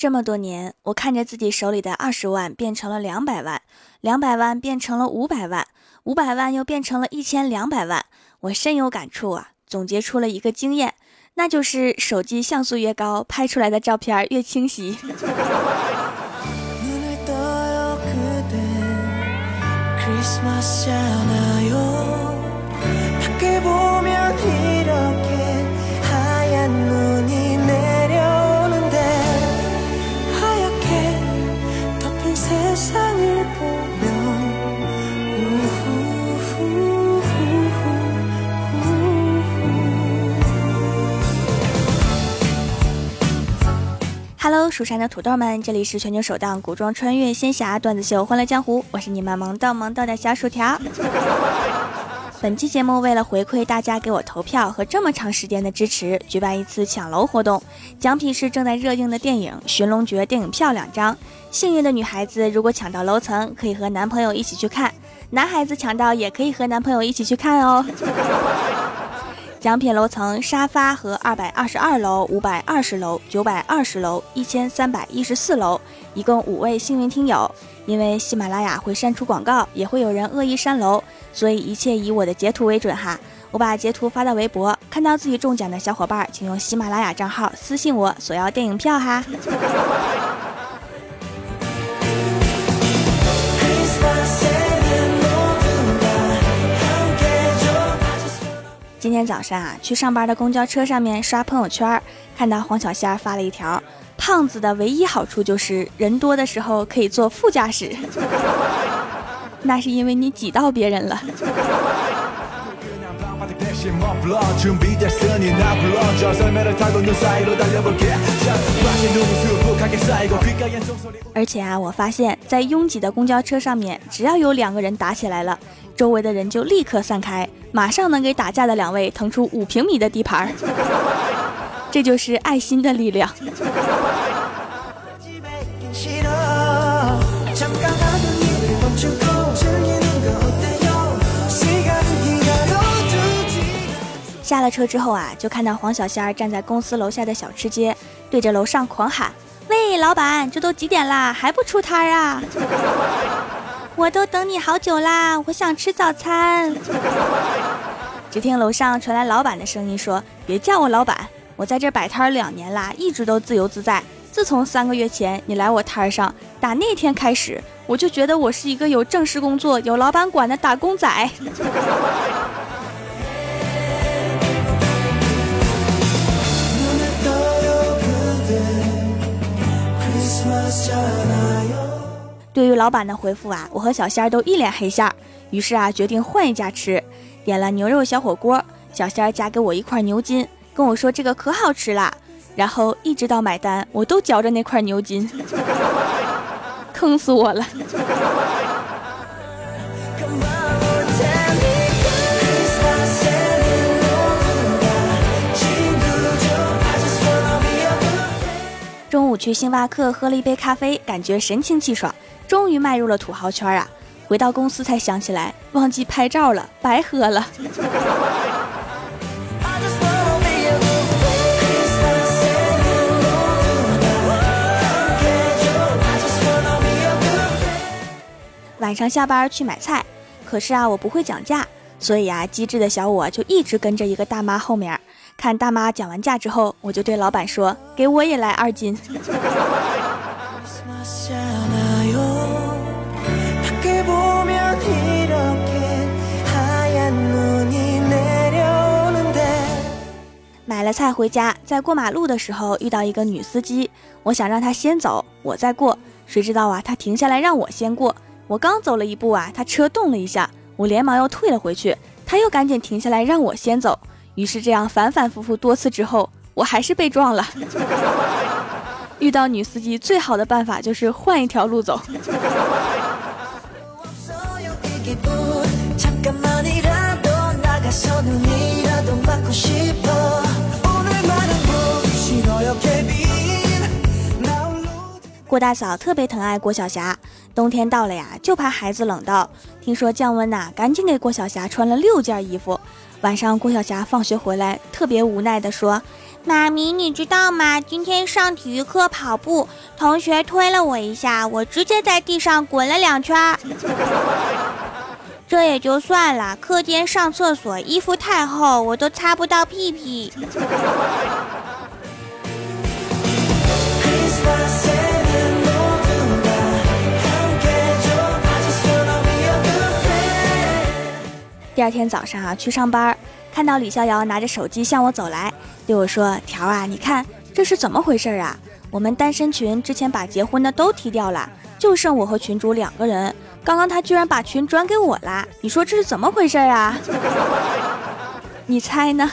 这么多年，我看着自己手里的二十万变成了两百万，两百万变成了五百万，五百万又变成了一千两百万，我深有感触啊！总结出了一个经验，那就是手机像素越高，拍出来的照片越清晰。蜀山的土豆们，这里是全球首档古装穿越仙侠段子秀《欢乐江湖》，我是你们萌豆萌豆的小薯条。本期节目为了回馈大家给我投票和这么长时间的支持，举办一次抢楼活动，奖品是正在热映的电影《寻龙诀》电影票两张。幸运的女孩子如果抢到楼层，可以和男朋友一起去看；男孩子抢到也可以和男朋友一起去看哦。奖品楼层：沙发和二百二十二楼、五百二十楼、九百二十楼、一千三百一十四楼，一共五位幸运听友。因为喜马拉雅会删除广告，也会有人恶意删楼，所以一切以我的截图为准哈。我把截图发到微博，看到自己中奖的小伙伴，请用喜马拉雅账号私信我索要电影票哈。今天早上啊，去上班的公交车上面刷朋友圈，看到黄小仙发了一条：胖子的唯一好处就是人多的时候可以坐副驾驶。那是因为你挤到别人了。而且啊，我发现，在拥挤的公交车上面，只要有两个人打起来了，周围的人就立刻散开。马上能给打架的两位腾出五平米的地盘儿，这就是爱心的力量。下了车之后啊，就看到黄小仙儿站在公司楼下的小吃街，对着楼上狂喊：“喂，老板，这都几点啦，还不出摊儿啊？” 我都等你好久啦，我想吃早餐。只听楼上传来老板的声音说：“别叫我老板，我在这摆摊两年啦，一直都自由自在。自从三个月前你来我摊儿上，打那天开始，我就觉得我是一个有正式工作、有老板管的打工仔。” 对于老板的回复啊，我和小仙儿都一脸黑线儿，于是啊，决定换一家吃，点了牛肉小火锅。小仙儿夹给我一块牛筋，跟我说这个可好吃啦。然后一直到买单，我都嚼着那块牛筋，坑死我了。去星巴克喝了一杯咖啡，感觉神清气爽。终于迈入了土豪圈啊！回到公司才想起来忘记拍照了，白喝了。晚上下班去买菜，可是啊，我不会讲价，所以啊，机智的小我就一直跟着一个大妈后面，看大妈讲完价之后，我就对老板说：“给我也来二斤。”买了菜回家，在过马路的时候遇到一个女司机，我想让她先走，我再过。谁知道啊，她停下来让我先过。我刚走了一步啊，她车动了一下，我连忙又退了回去，她又赶紧停下来让我先走。于是这样反反复复多次之后，我还是被撞了。遇到女司机最好的办法就是换一条路走。郭大嫂特别疼爱郭晓霞，冬天到了呀，就怕孩子冷到。听说降温呐，赶紧给郭晓霞穿了六件衣服。晚上郭晓霞放学回来，特别无奈地说：“妈咪，你知道吗？今天上体育课跑步，同学推了我一下，我直接在地上滚了两圈。这也就算了，课间上厕所衣服太厚，我都擦不到屁屁。第二天早上啊，去上班，看到李逍遥拿着手机向我走来，对我说：“条啊，你看这是怎么回事啊？我们单身群之前把结婚的都踢掉了，就剩我和群主两个人。刚刚他居然把群转给我啦！你说这是怎么回事啊？你猜呢？”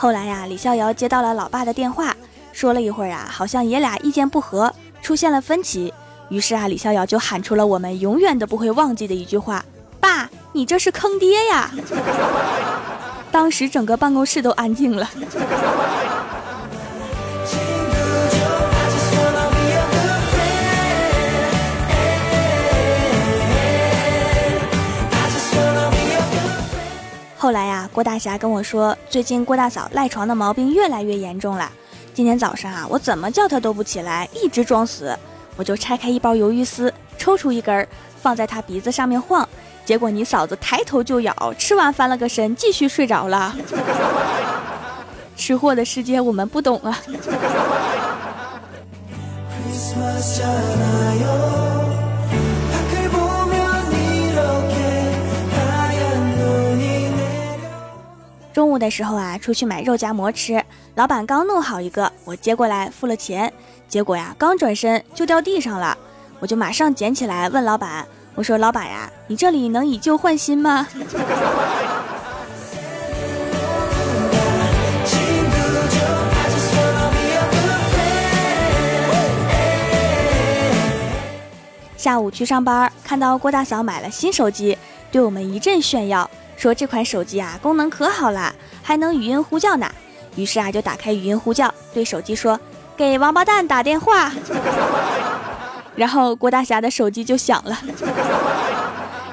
后来呀，李逍遥接到了老爸的电话，说了一会儿啊，好像爷俩意见不合，出现了分歧。于是啊，李逍遥就喊出了我们永远都不会忘记的一句话：“爸，你这是坑爹呀！” 当时整个办公室都安静了。后来呀，郭大侠跟我说，最近郭大嫂赖床的毛病越来越严重了。今天早上啊，我怎么叫她都不起来，一直装死。我就拆开一包鱿鱼丝，抽出一根，放在她鼻子上面晃。结果你嫂子抬头就咬，吃完翻了个身，继续睡着了。吃货的世界我们不懂啊。的时候啊，出去买肉夹馍吃，老板刚弄好一个，我接过来付了钱，结果呀，刚转身就掉地上了，我就马上捡起来问老板，我说老板呀，你这里能以旧换新吗？下午去上班，看到郭大嫂买了新手机，对我们一阵炫耀。说这款手机啊，功能可好了，还能语音呼叫呢。于是啊，就打开语音呼叫，对手机说：“给王八蛋打电话。”然后郭大侠的手机就响了。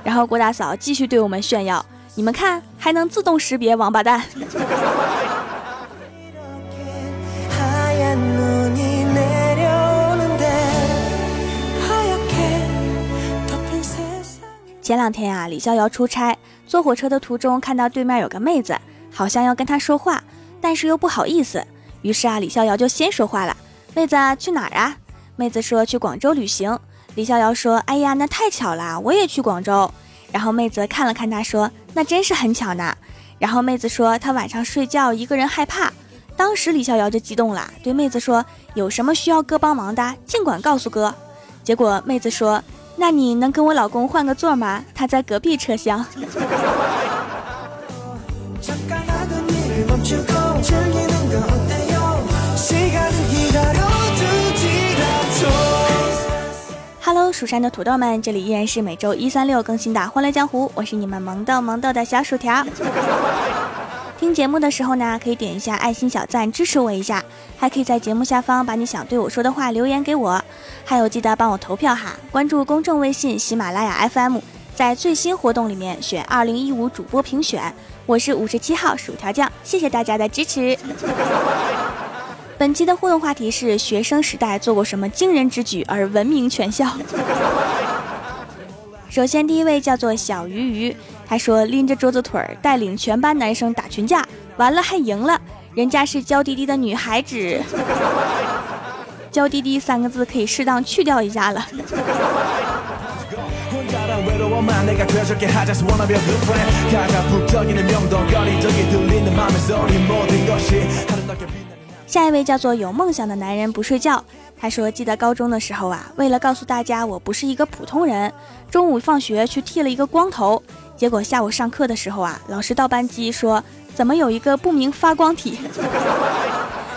然后郭大嫂继续对我们炫耀：“你们看，还能自动识别王八蛋。”前两天啊，李逍遥出差，坐火车的途中看到对面有个妹子，好像要跟他说话，但是又不好意思。于是啊，李逍遥就先说话了：“妹子去哪儿啊？”妹子说：“去广州旅行。”李逍遥说：“哎呀，那太巧了，我也去广州。”然后妹子看了看他，说：“那真是很巧呢。”然后妹子说：“她晚上睡觉一个人害怕。”当时李逍遥就激动了，对妹子说：“有什么需要哥帮忙的，尽管告诉哥。”结果妹子说。那你能跟我老公换个座吗？他在隔壁车厢。Hello，蜀山的土豆们，这里依然是每周一、三、六更新的《欢乐江湖》，我是你们萌豆萌豆的小薯条。听节目的时候呢，可以点一下爱心小赞支持我一下，还可以在节目下方把你想对我说的话留言给我，还有记得帮我投票哈，关注公众微信喜马拉雅 FM，在最新活动里面选二零一五主播评选，我是五十七号薯条酱，谢谢大家的支持。本期的互动话题是学生时代做过什么惊人之举而闻名全校？首先第一位叫做小鱼鱼。他说：“拎着桌子腿儿带领全班男生打群架，完了还赢了，人家是娇滴滴的女孩子。娇滴滴三个字可以适当去掉一下了。”下一位叫做有梦想的男人不睡觉。他说：“记得高中的时候啊，为了告诉大家我不是一个普通人，中午放学去剃了一个光头。”结果下午上课的时候啊，老师到班级说：“怎么有一个不明发光体？”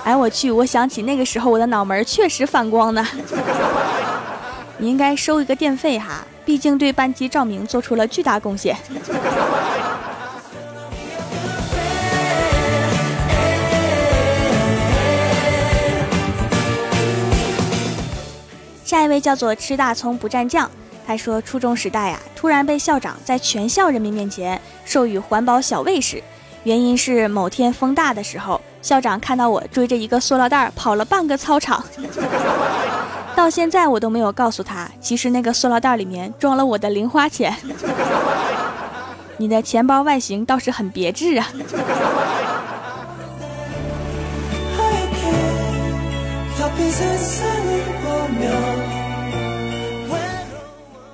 哎，我去！我想起那个时候我的脑门确实反光呢。你应该收一个电费哈，毕竟对班级照明做出了巨大贡献。下一位叫做吃大葱不蘸酱，他说初中时代呀，突然被校长在全校人民面前授予环保小卫士，原因是某天风大的时候，校长看到我追着一个塑料袋跑了半个操场，到现在我都没有告诉他，其实那个塑料袋里面装了我的零花钱。你的钱包外形倒是很别致啊。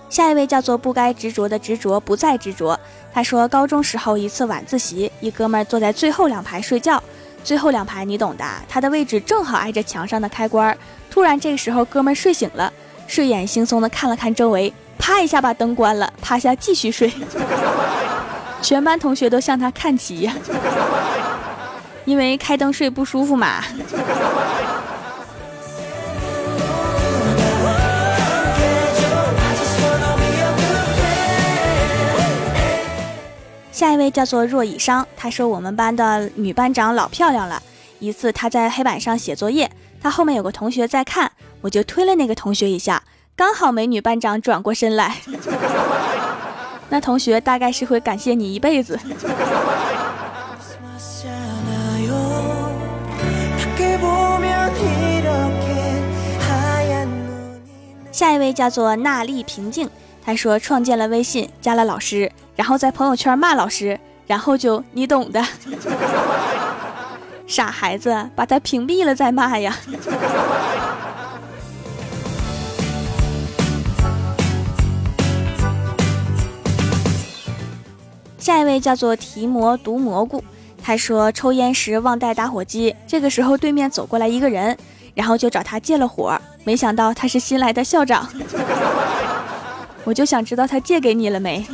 下一位叫做不该执着的执着不再执着。他说，高中时候一次晚自习，一哥们坐在最后两排睡觉，最后两排你懂的，他的位置正好挨着墙上的开关。突然这个时候，哥们睡醒了，睡眼惺忪的看了看周围，啪一下把灯关了，趴下继续睡。全班同学都向他看齐，因为开灯睡不舒服嘛。下一位叫做若以商，他说我们班的女班长老漂亮了。一次他在黑板上写作业，他后面有个同学在看，我就推了那个同学一下，刚好美女班长转过身来，那同学大概是会感谢你一辈子。下一位叫做娜丽平静。他说创建了微信，加了老师，然后在朋友圈骂老师，然后就你懂的。傻孩子，把他屏蔽了再骂呀。下一位叫做提摩毒蘑菇，他说抽烟时忘带打火机，这个时候对面走过来一个人，然后就找他借了火，没想到他是新来的校长。我就想知道他借给你了没。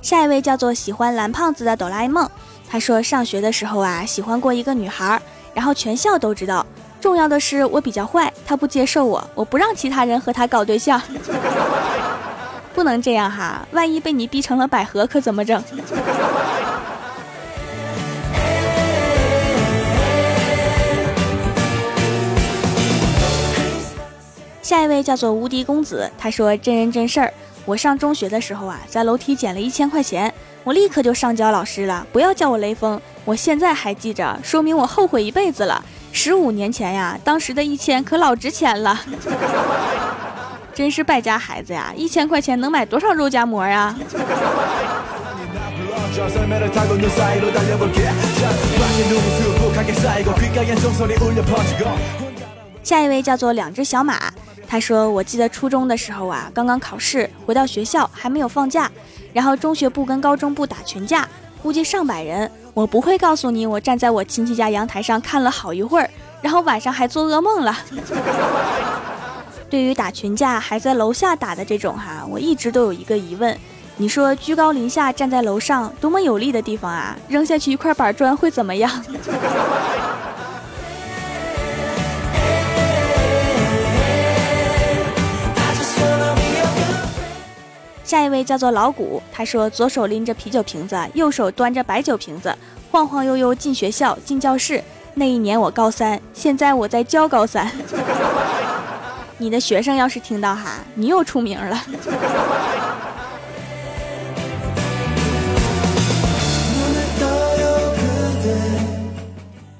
下一位叫做喜欢蓝胖子的哆啦 A 梦，他说上学的时候啊，喜欢过一个女孩，然后全校都知道。重要的是我比较坏，他不接受我，我不让其他人和他搞对象。不能这样哈，万一被你逼成了百合，可怎么整？下一位叫做无敌公子，他说真人真事儿。我上中学的时候啊，在楼梯捡了一千块钱，我立刻就上交老师了，不要叫我雷锋。我现在还记着，说明我后悔一辈子了。十五年前呀，当时的一千可老值钱了，真是败家孩子呀！一千块钱能买多少肉夹馍呀？下一位叫做两只小马。他说：“我记得初中的时候啊，刚刚考试回到学校还没有放假，然后中学部跟高中部打群架，估计上百人。我不会告诉你，我站在我亲戚家阳台上看了好一会儿，然后晚上还做噩梦了。对于打群架还在楼下打的这种哈，我一直都有一个疑问：你说居高临下站在楼上多么有利的地方啊，扔下去一块板砖会怎么样？”下一位叫做老谷，他说左手拎着啤酒瓶子，右手端着白酒瓶子，晃晃悠悠进学校进教室。那一年我高三，现在我在教高三。你的学生要是听到哈，你又出名了。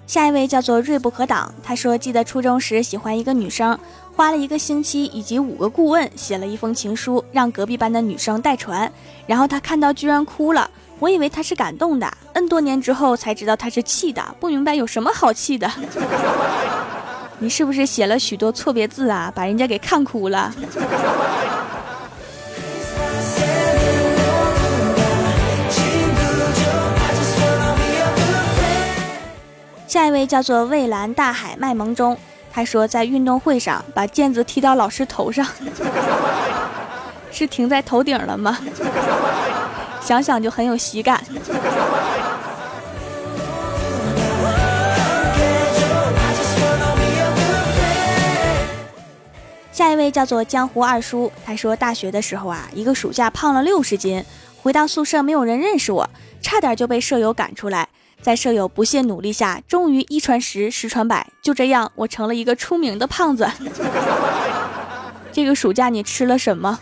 下一位叫做锐不可挡，他说记得初中时喜欢一个女生。花了一个星期以及五个顾问写了一封情书，让隔壁班的女生代传。然后他看到居然哭了，我以为他是感动的。N 多年之后才知道他是气的，不明白有什么好气的。你是不是写了许多错别字啊？把人家给看哭了。下一位叫做蔚蓝大海卖萌中。他说，在运动会上把毽子踢到老师头上，是停在头顶了吗？想想就很有喜感。下一位叫做江湖二叔，他说大学的时候啊，一个暑假胖了六十斤，回到宿舍没有人认识我，差点就被舍友赶出来。在舍友不懈努力下，终于一传十，十传百，就这样，我成了一个出名的胖子。这个暑假你吃了什么？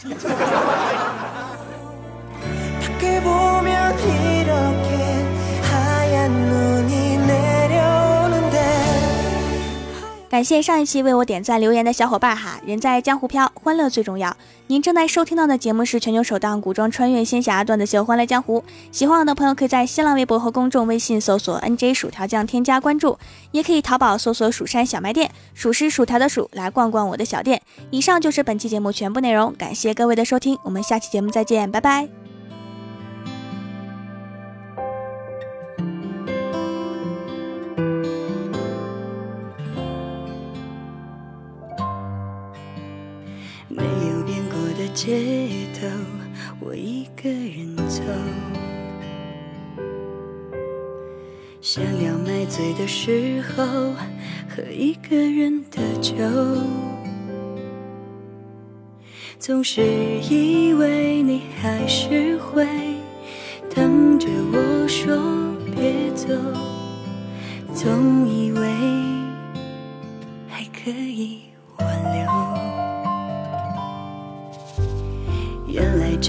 感谢上一期为我点赞留言的小伙伴哈，人在江湖飘，欢乐最重要。您正在收听到的节目是全球首档古装穿越仙侠段子秀《欢乐江湖》，喜欢我的朋友可以在新浪微博和公众微信搜索 “nj 薯条酱”添加关注，也可以淘宝搜索“蜀山小卖店”，蜀是薯条的蜀，来逛逛我的小店。以上就是本期节目全部内容，感谢各位的收听，我们下期节目再见，拜拜。街头，我一个人走。想要买醉的时候，喝一个人的酒。总是以为你还是会等着我说别走，总以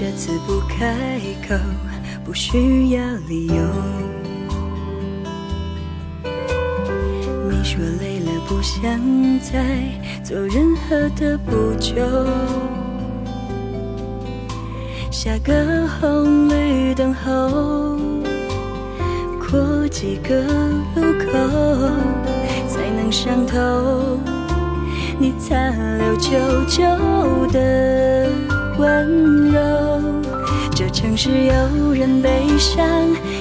这次不开口，不需要理由。你说累了，不想再做任何的补救。下个红绿灯后，过几个路口，才能上头。你残留久久的。温柔，这城市有人悲伤，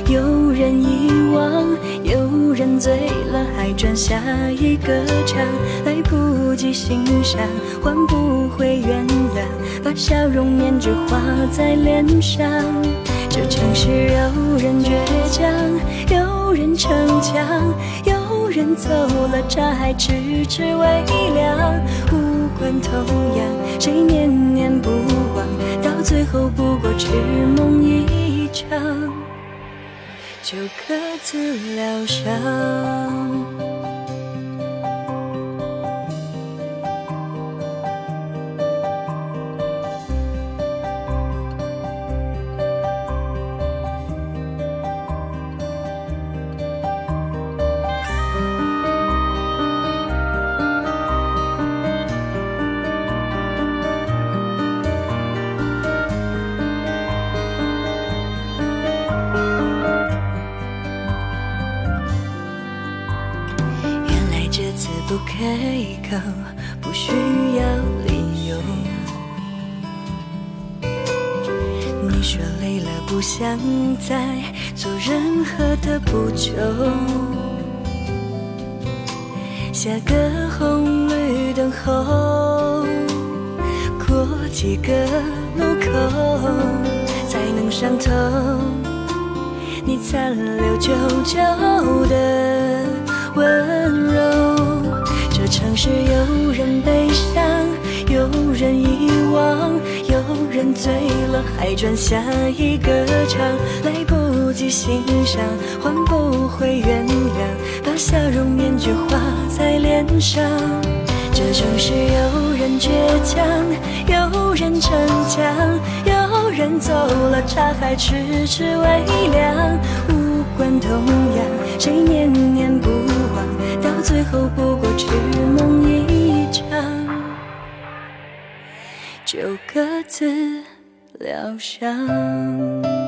有人遗忘，有人醉了还转下一个场，来不及欣赏，换不回原谅，把笑容面具画在脸上。这城市有人倔强，有人逞强，有人走了茶还迟迟未凉。同样，谁念念不忘，到最后不过痴梦一场，就各自疗伤。开口，不需要理由。你说累了，不想再做任何的补救。下个红绿灯后，过几个路口才能上头。你残留久久的温柔。是有人悲伤，有人遗忘，有人醉了还转下一个场，来不及欣赏，换不回原谅，把笑容面具画在脸上。这城市有人倔强，有人逞强，有人走了茶还迟迟未凉。无关痛痒，谁念念不忘，到最后不过痴梦就各自疗伤。